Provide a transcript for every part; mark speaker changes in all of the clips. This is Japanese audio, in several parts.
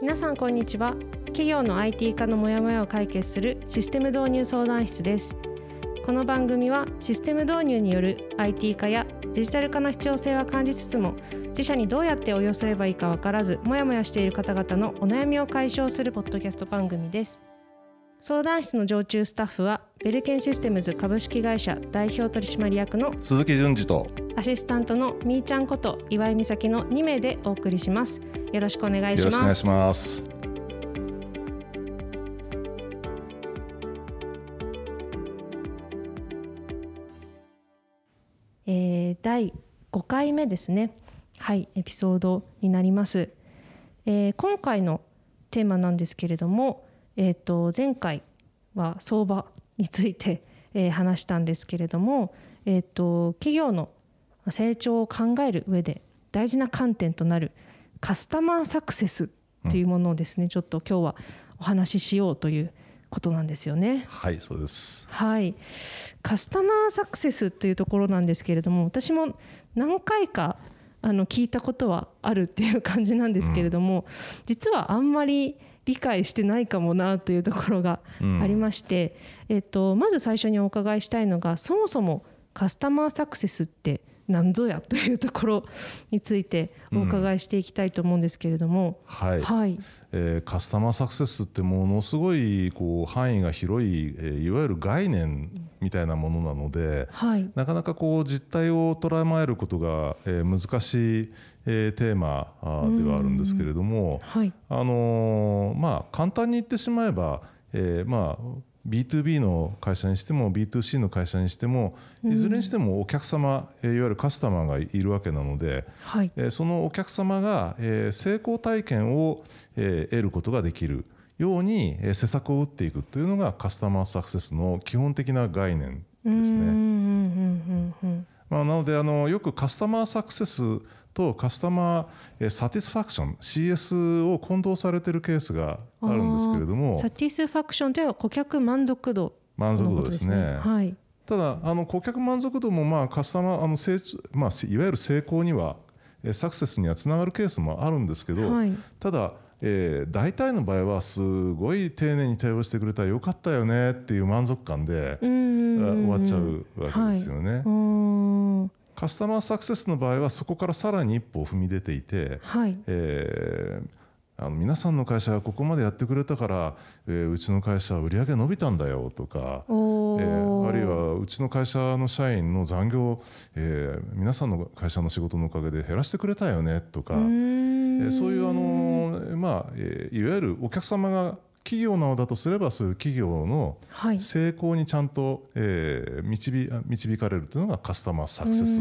Speaker 1: 皆さんこんにちは。企業の IT 化のモヤモヤを解決するシステム導入相談室です。この番組はシステム導入による IT 化やデジタル化の必要性は感じつつも自社にどうやって応用すればいいか分からずモヤモヤしている方々のお悩みを解消するポッドキャスト番組です。相談室の常駐スタッフはベルケンシステムズ株式会社代表取締役の
Speaker 2: 鈴木淳二と
Speaker 1: アシスタントのみーちゃんこと岩井美咲の2名でお送りします。よろしくお願いします。
Speaker 2: よろしくお願いします。
Speaker 1: えー、第5回目ですね。はいエピソードになります、えー今回のテーマなんですけれども、えー、と前回は相場について、えー話したんですけれども、えー、と企業の成長を考える上で大事な観点となるカスタマーサクセスっていうものをですね、ちょっと今日はお話ししようということなんですよね。
Speaker 2: はいそうです。
Speaker 1: はい、カスタマーサクセスというところなんですけれども私も何回かあの聞いたことはあるっていう感じなんですけれども、実はあんまり理解してないかもなというところがありまして、えっと、まず最初にお伺いしたいのがそもそもカスタマーサクセスって何ぞやというところについてお伺いしていきたいと思うんですけれども、
Speaker 2: はい、
Speaker 1: はい、
Speaker 2: えーカスタマーサクセスってものすごいこう範囲が広い、えーいわゆる概念みたいなものなので、
Speaker 1: はい、
Speaker 2: なかなかこう実態を捉えまえることが、えー難しい、えーテーマではあるんですけれども、
Speaker 1: はい、
Speaker 2: あのーまあ簡単に言ってしまえば、えーまあ B2B の会社にしても B2C の会社にしてもいずれにしてもお客様、えーいわゆるカスタマーがいるわけなので、
Speaker 1: はい、
Speaker 2: えーそのお客様が、えー成功体験を、えー得ることができるように、えー施策を打っていくというのがカスタマーサクセスの基本的な概念ですね。なのであのよくカスタマーサクセスとカスタマーえーサティスファクション CS を混同されているケースがあるんですけれども
Speaker 1: サティスファクションというのは顧客満足度
Speaker 2: 満足度ですね。
Speaker 1: はい。
Speaker 2: ただあの顧客満足度もまあカスタマーあの成長、まあ、いわゆる成功にはえーサクセスにはつながるケースもあるんですけど、
Speaker 1: はい
Speaker 2: ただ、えー大体の場合はすごい丁寧に対応してくれたらよかったよねっていう満足感で、終わっちゃうわけですよね。
Speaker 1: うーん
Speaker 2: カスタマーサクセスの場合はそこからさらに一歩踏み出ていて、
Speaker 1: はい。
Speaker 2: えーあの皆さんの会社がここまでやってくれたから、えーうちの会社は売り上げ伸びたんだよとか、
Speaker 1: お
Speaker 2: えー
Speaker 1: ー
Speaker 2: あるいはうちの会社の社員の残業、えー皆さんの会社の仕事のおかげで減らしてくれたよねとか、えーそういうあのーまあ、えーいわゆるお客様が企業なのだとすればそういう企業の
Speaker 1: はい。
Speaker 2: 成功にちゃんと、えー導あ導かれるというのがカスタマーサクセス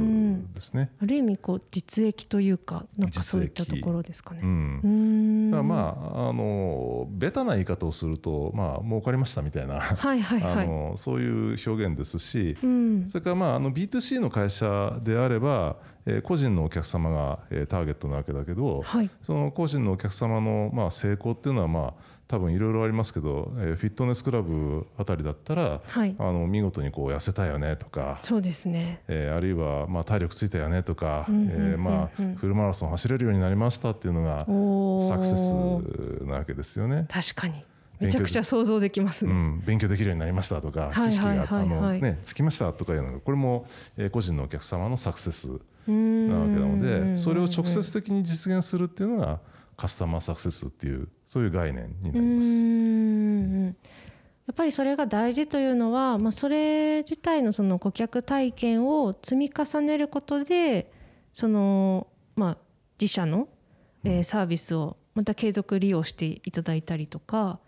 Speaker 2: ですね。
Speaker 1: ある意味こう実益というかなんかそういったところですかね。
Speaker 2: うん
Speaker 1: うーん。
Speaker 2: だまああのベタな言い方をするとまあ儲かりましたみたいな、
Speaker 1: はいはい
Speaker 2: あ
Speaker 1: はい。
Speaker 2: のそういう表現ですし、
Speaker 1: うん。
Speaker 2: それからまああの B2C の会社であれば、えー個人のお客様が、えーターゲットなわけだけど、
Speaker 1: はい。
Speaker 2: その個人のお客様のまあ成功っていうのはまあ多分いろいろありますけど、えーフィットネスクラブあたりだったら、
Speaker 1: はい。
Speaker 2: あの見事にこう痩せたよねとか、
Speaker 1: そうですね。
Speaker 2: えーあるいはまあ体力ついたよねとか、フルマラソン走れるようになりましたっていうのがサクセスなわけですよね。
Speaker 1: 確かにめちゃくちゃ想像できますね。
Speaker 2: うん、勉強できるようになりましたとか、
Speaker 1: はい
Speaker 2: 知識が、あのね、つきましたとかいうのがこれも、えー個人のお客様のサクセスなわけなの
Speaker 1: うんうんうん
Speaker 2: でそれを直接的に実現するっていうのがカスタマーサクセスっていうそういう概念になります。
Speaker 1: やっぱりそれが大事というのは、まあ、それ自体のその顧客体験を積み重ねることでその、まあ、自社の、えーサービスをまた継続利用していただいたりとか、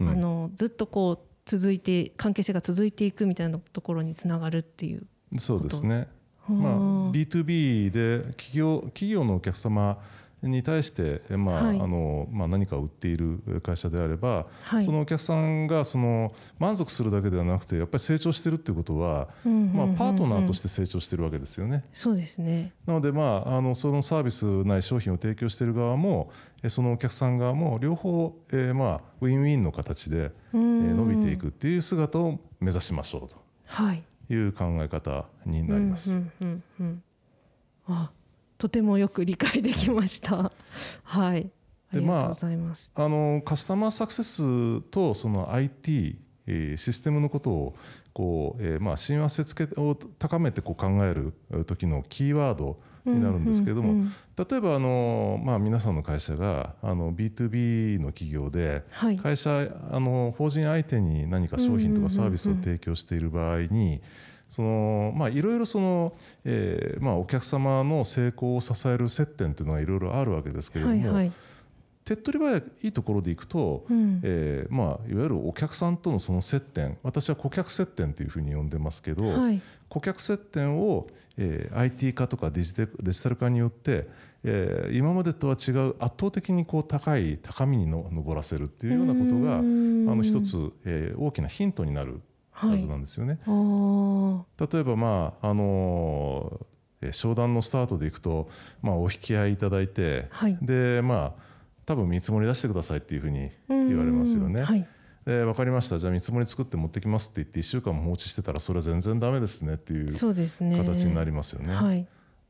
Speaker 2: うん
Speaker 1: あのずっとこう続いて関係性が続いていくみたいなところにつながるっていう。
Speaker 2: そうですね。まあ、B2B で企業企業のお客様に対して、えまあ
Speaker 1: はい
Speaker 2: あのまあ、何かを売っている会社であれば、
Speaker 1: はい
Speaker 2: そのお客さんがその満足するだけではなくてやっぱり成長してるっていうことは、まあ、パートナーとして成長してるわけですよね。
Speaker 1: そうですね。
Speaker 2: なので、まあ、あのそのサービスない商品を提供している側もえそのお客さん側も両方、えーまあ、ウィンウィンの形で、えー伸びていくっていう姿を目指しましょう
Speaker 1: はい。
Speaker 2: という考え方になります。
Speaker 1: うんうんうんうんあとてもよく理解できました。はい。ありがとうございます。
Speaker 2: あのカスタマーサクセスとその IT、えーシステムのことをこう、えーまあ、親和性つけを高めてこう考える時のキーワードになるんですけれども、
Speaker 1: うんうんうん
Speaker 2: 例えばあの、まあ、皆さんの会社があの B2B の企業で
Speaker 1: はい
Speaker 2: 会社あの法人相手に何か商品とかサービスを提供している場合にそのまあいろいろその、えーまあ、お客様の成功を支える接点というのがいろいろあるわけですけれども、
Speaker 1: はいはい。
Speaker 2: 手っ取り早いところでいくと、
Speaker 1: うん
Speaker 2: えーまあ、いわゆるお客さんとのその接点私は顧客接点というふうに呼んでますけど、
Speaker 1: はい。
Speaker 2: 顧客接点を、えー IT 化とかデジタルデジタル化によって、えー今までとは違う圧倒的にこう高い高みにの上らせるっていうようなことがあ
Speaker 1: うん
Speaker 2: の一つ、えー大きなヒントになるはずなんですよね。
Speaker 1: あー
Speaker 2: 例えば、まああのーえー商談のスタートでいくと、まあ、お引き合いいただいて、
Speaker 1: はい
Speaker 2: でまあ多分見積もり出してくださいっていうふうに言われますよね。
Speaker 1: うんはい。
Speaker 2: で分かりましたじゃあ見積もり作って持ってきますって言って1週間も放置してたらそれは全然ダメですねっていう。形になりますよね。
Speaker 1: はい。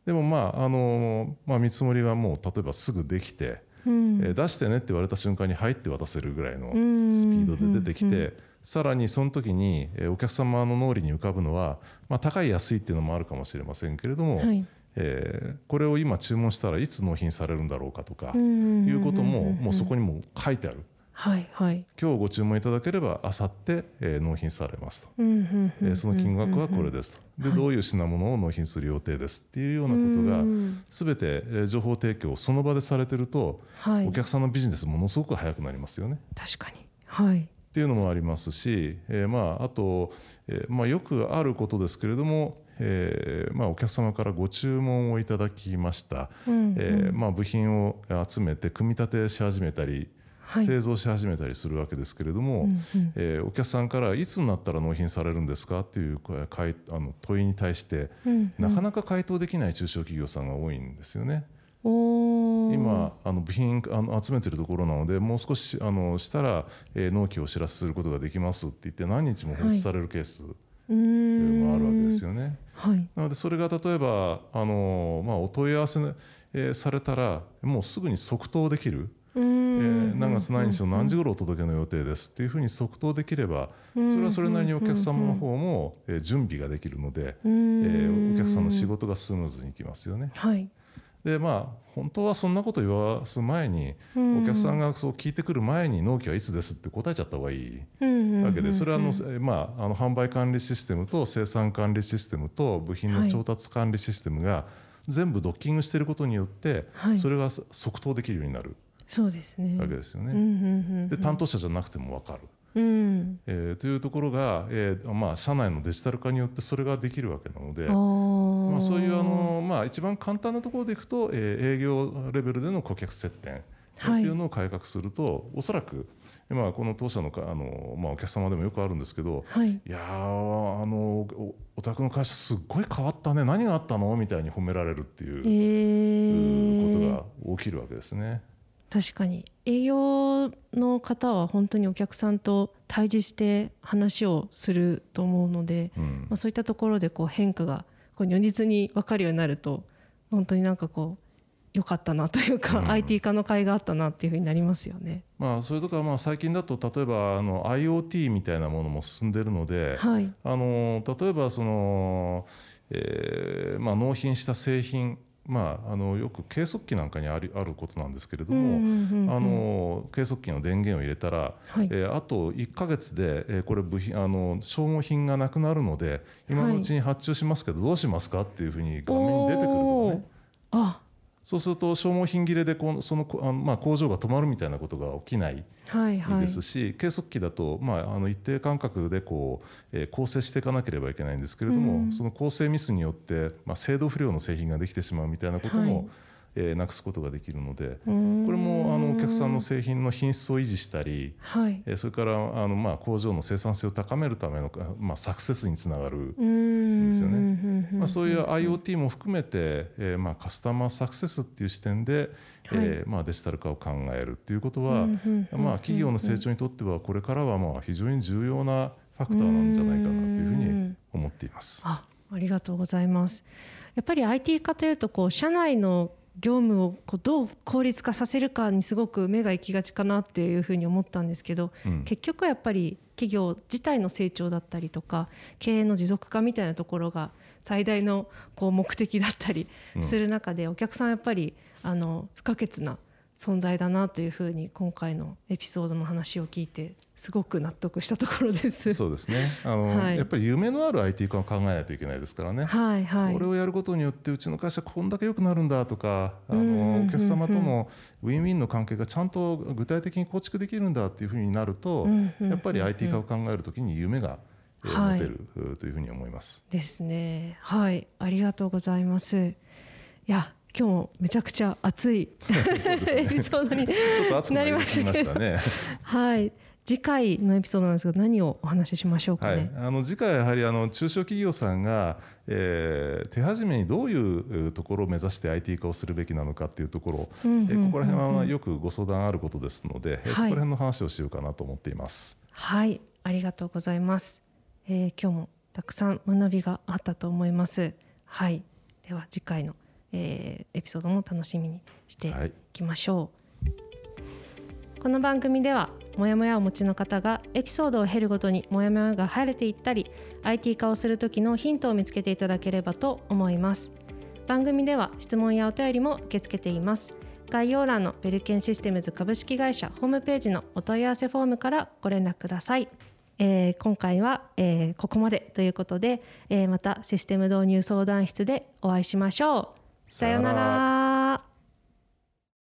Speaker 2: でもまああのまあ見積もりがもう例えばすぐできて、
Speaker 1: うん
Speaker 2: えー出してねって言われた瞬間に入って渡せるぐらいの
Speaker 1: うん
Speaker 2: スピードで出てき
Speaker 1: うん
Speaker 2: てさらにその時にえーお客様の脳裏に浮かぶのは、まあ、高い安いっていうのもあるかもしれませんけれども、
Speaker 1: はい。
Speaker 2: えーこれを今注文したらいつ納品されるんだろうかとか
Speaker 1: うん
Speaker 2: いうことももうそこにも書いてある
Speaker 1: はいはい。
Speaker 2: 今日ご注文いただければあさってえー納品されますと。
Speaker 1: うんうん
Speaker 2: えーその金額はこれ
Speaker 1: で
Speaker 2: ですとでどういう品物を納品する予定ですっていうようなことが全てえー情報提供をその場でされてると
Speaker 1: はい
Speaker 2: お。客さんのビジネスものすごく早くなりますよね。
Speaker 1: 確かに。はい。
Speaker 2: っていうのもありますし、えーまあ、あと、えーまあ、よくあることですけれども、えーまあ、お客様からご注文をいただきました、
Speaker 1: うん
Speaker 2: えーまあ、部品を集めて組み立てし始めたり、
Speaker 1: はい。
Speaker 2: 製造し始めたりするわけですけれども、
Speaker 1: うんうん。
Speaker 2: えーお客さんからいつになったら納品されるんですかっていうかいあの問いに対して
Speaker 1: うん。
Speaker 2: なかなか回答できない中小企業さんが多いんですよね。
Speaker 1: おー
Speaker 2: 今あの部品あの集めてるところなのでもう少しあのしたら、えー納期をお知らせすることができますって言って何日も放置されるケース
Speaker 1: うーん。
Speaker 2: もあるわけですよね。
Speaker 1: はい。
Speaker 2: なのでそれが例えばあの、まあ、お問い合わせ、えーされたらもうすぐに即答できる、え
Speaker 1: ん。
Speaker 2: ー何月何日の何時頃お届けの予定ですっていうふうに即答できればそれはそれなりにお客様の方も、えー準備ができるので、えーお客さんの仕事がスムーズにいきますよね。
Speaker 1: はい。
Speaker 2: でまあ本当はそんなこと言わす前にお客さんがそう聞いてくる前に納期はいつですって答えちゃった方がいいわけでそれはあの、えまあ、あの販売管理システムと生産管理システムと部品の調達管理システムが全部ドッキングしていることによって
Speaker 1: はい
Speaker 2: それが即答できるようになる
Speaker 1: そうですね。
Speaker 2: わけですよね。
Speaker 1: うんうんうん
Speaker 2: で担当者じゃなくても分かる。
Speaker 1: うん。
Speaker 2: えーというところが、えーまあ、社内のデジタル化によってそれができるわけなので、まあ、そういうあの、まあ、一番簡単なところでいくと、えー営業レベルでの顧客接点って
Speaker 1: はい
Speaker 2: いうのを改革すると、おそらく、まあ、この当社のかあの、まあ、お客様でもよくあるんですけど
Speaker 1: はい。
Speaker 2: いやーあのおお宅の会社すっごい変わったね。何があったの？みたいに褒められるっていう
Speaker 1: えー、
Speaker 2: ことが起きるわけですね。
Speaker 1: 確かに。営業の方は本当にお客さんと対峙して話をすると思うので、
Speaker 2: うん。
Speaker 1: まあ、そういったところでこう変化がこう如実に分かるようになると本当になんかこう良かったなというか、
Speaker 2: うん
Speaker 1: IT 化の甲斐があったなっていうふうになりますよね。
Speaker 2: まあ、それとかまあ最近だと例えばあの IoT みたいなものも進んでいるので、
Speaker 1: はい、
Speaker 2: あの例えばその、えーまあ、納品した製品、まあ、あのよく計測器なんかにありあることなんですけれども、あの計測器の電源を入れたら、
Speaker 1: はい
Speaker 2: えーあと1か月で、えーこれ部品あの消耗品がなくなるので今のうちに発注しますけどどうしますかっていうふうに画面に出てくるとかねそうすると消耗品切れでこのそのあの、まあ、工場が止まるみたいなことが起きない。
Speaker 1: はいはい
Speaker 2: ですし、計測器だと、まあ、あの一定間隔でこう、えー構成していかなければいけないんですけれども、
Speaker 1: うん
Speaker 2: その構成ミスによって、まあ、精度不良の製品ができてしまうみたいなことも、
Speaker 1: はい
Speaker 2: えーなくすことができるのでこれもあのお客さんの製品の品質を維持したり、
Speaker 1: はい
Speaker 2: えーそれからあの、まあ、工場の生産性を高めるための、まあ、サクセスにつながる。まあ、そういう IoT も含めて、えーまあ、カスタマーサクセスっていう視点で、えーまあ、デジタル化を考えるっていうことは、まあ、企業の成長にとってはこれからはまあ非常に重要なファクターなんじゃないかなというふうに思っています。
Speaker 1: あありがとうございます。やっぱり IT 化というとこう社内の業務をこうどう効率化させるかにすごく目が行きがちかなっていうふうに思ったんですけど、
Speaker 2: うん。
Speaker 1: 結局はやっぱり企業自体の成長だったりとか経営の持続化みたいなところが最大のこう目的だったりする中で、お客さんはやっぱりあの不可欠な存在だなというふうに今回のエピソードの話を聞いてすごく納得したところです。
Speaker 2: そうですね。あの、
Speaker 1: はい。
Speaker 2: やっぱり夢のある IT 化を考えないといけないですからね。
Speaker 1: はい。はい
Speaker 2: これをやることによってうちの会社こんだけ良くなるんだとかあのお客様とのウィンウィンの関係がちゃんと具体的に構築できるんだっていうふうになるとやっぱり IT 化を考えるときに夢が持てるうというふうに思います。
Speaker 1: ですね。はい。ありがとうございます。いや今日もめちゃくちゃ熱い。エピソードに
Speaker 2: ちょっと熱くなりまし
Speaker 1: たけ。はい。次回のエピソードなんですけど何をお話ししましょうか
Speaker 2: はい。
Speaker 1: ね、、
Speaker 2: あの次回はやはりあの中小企業さんが、えー手始めにどういうえーところを目指して IT 化をするべきなのかっていうところ、
Speaker 1: う
Speaker 2: えーここら辺はよくご相談あることですので、えー
Speaker 1: はい。
Speaker 2: そこら辺の話をしようかなと思っています。
Speaker 1: はい。ありがとうございます、えー今日もたくさん学びがあったと思います。はい。では次回の、えーエピソードも楽しみにしてい
Speaker 2: はい。
Speaker 1: きましょう、この番組ではモヤモヤをお持ちの方がエピソードを経るごとにモヤモヤが晴れていったり IT 化をする時のヒントを見つけていただければと思います。番組では質問やお便りも受け付けています。概要欄のベルケンシステムズ株式会社ホームページのお問い合わせフォームからご連絡ください、えー今回は、えーここまでということで、えーまたシステム導入相談室でお会いしましょう。さような
Speaker 2: さような
Speaker 1: ら。